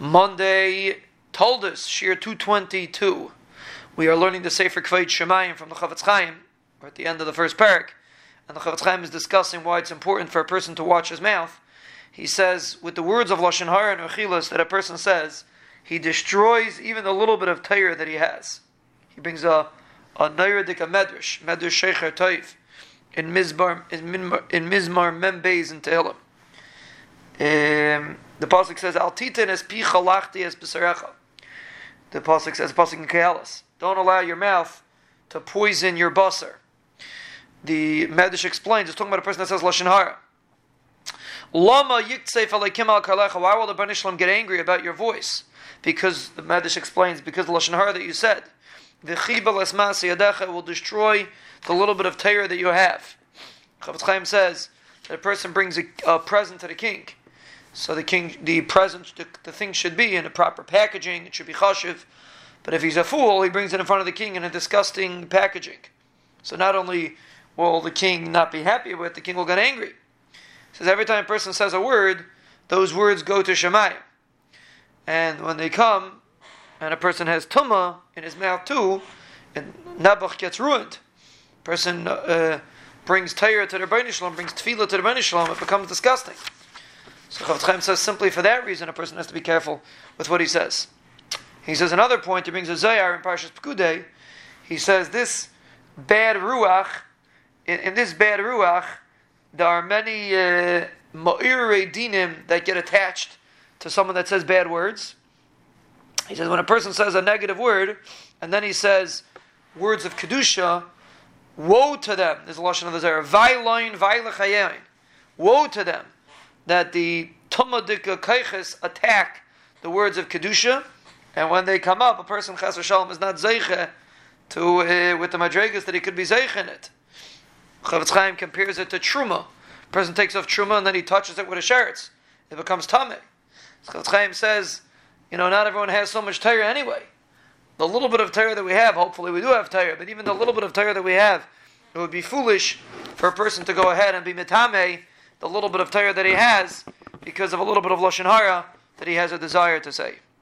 Monday told us, Shir 222. We are learning the Sefer Kvayt Shemayim from the Chofetz Chaim. We're at the end of the first parak. And the Chofetz Chaim is discussing why it's important for a person to watch his mouth. He says, with the words of Lashon Hara and Rechilas that a person says, he destroys even the little bit of Torah that he has. He brings a a Nayradik a Medrash, Medrash Shecher Taif, in Mizmar, in, Minmar, in Mizmar Membeis in Tehillim. The pasuk says, "Al titin es pi chalachti es b'sarecha." The pasuk says, "Pasuk in Koheles, don't allow your mouth to poison your basar." The Medrash explains, it's talking about a person that says lashon hara. Lama yiktseif aleikim al kalecha. Why will the Banishlam get angry about your voice? Because the Medrash explains, because the lashon hara that you said, the chibal esmas yadecha will destroy the little bit of Torah that you have. Chofetz Chaim says that a person brings a, a present to the king so the king, the present, the, the thing should be in a proper packaging. It should be chashiv. But if he's a fool, he brings it in front of the king in a disgusting packaging. So not only will the king not be happy with, it, the king will get angry. He says every time a person says a word, those words go to Shemayim. And when they come, and a person has tuma in his mouth too, and Nabuch gets ruined. Person uh, brings Torah to the Rebbeinu brings Tefillah to the Rebbeinu it becomes disgusting. So Chaim says simply for that reason a person has to be careful with what he says. He says another point, he brings a Zohar in Parshas Pekudei, he says this bad ruach, in, in this bad ruach, there are many uh, dinim that get attached to someone that says bad words. He says when a person says a negative word, and then he says words of kedusha, woe to them. There's a lashon of the Zohar. Vailoin vailechayein. Woe to them that the Tumadika Kaiches attack the words of Kedusha, and when they come up, a person Chas Shalom is not Zeiche to, uh, with the Madregas that he could be Zeiche in it. Chofetz Chaim compares it to Truma. A person takes off Truma and then he touches it with a sheretz. It becomes Tameh. Chofetz Chaim says, you know, not everyone has so much Torah anyway. The little bit of Torah that we have, hopefully we do have Torah, but even the little bit of Torah that we have, it would be foolish for a person to go ahead and be Mitame the little bit of Torah that he has because of a little bit of Lashon Hara that he has a desire to say.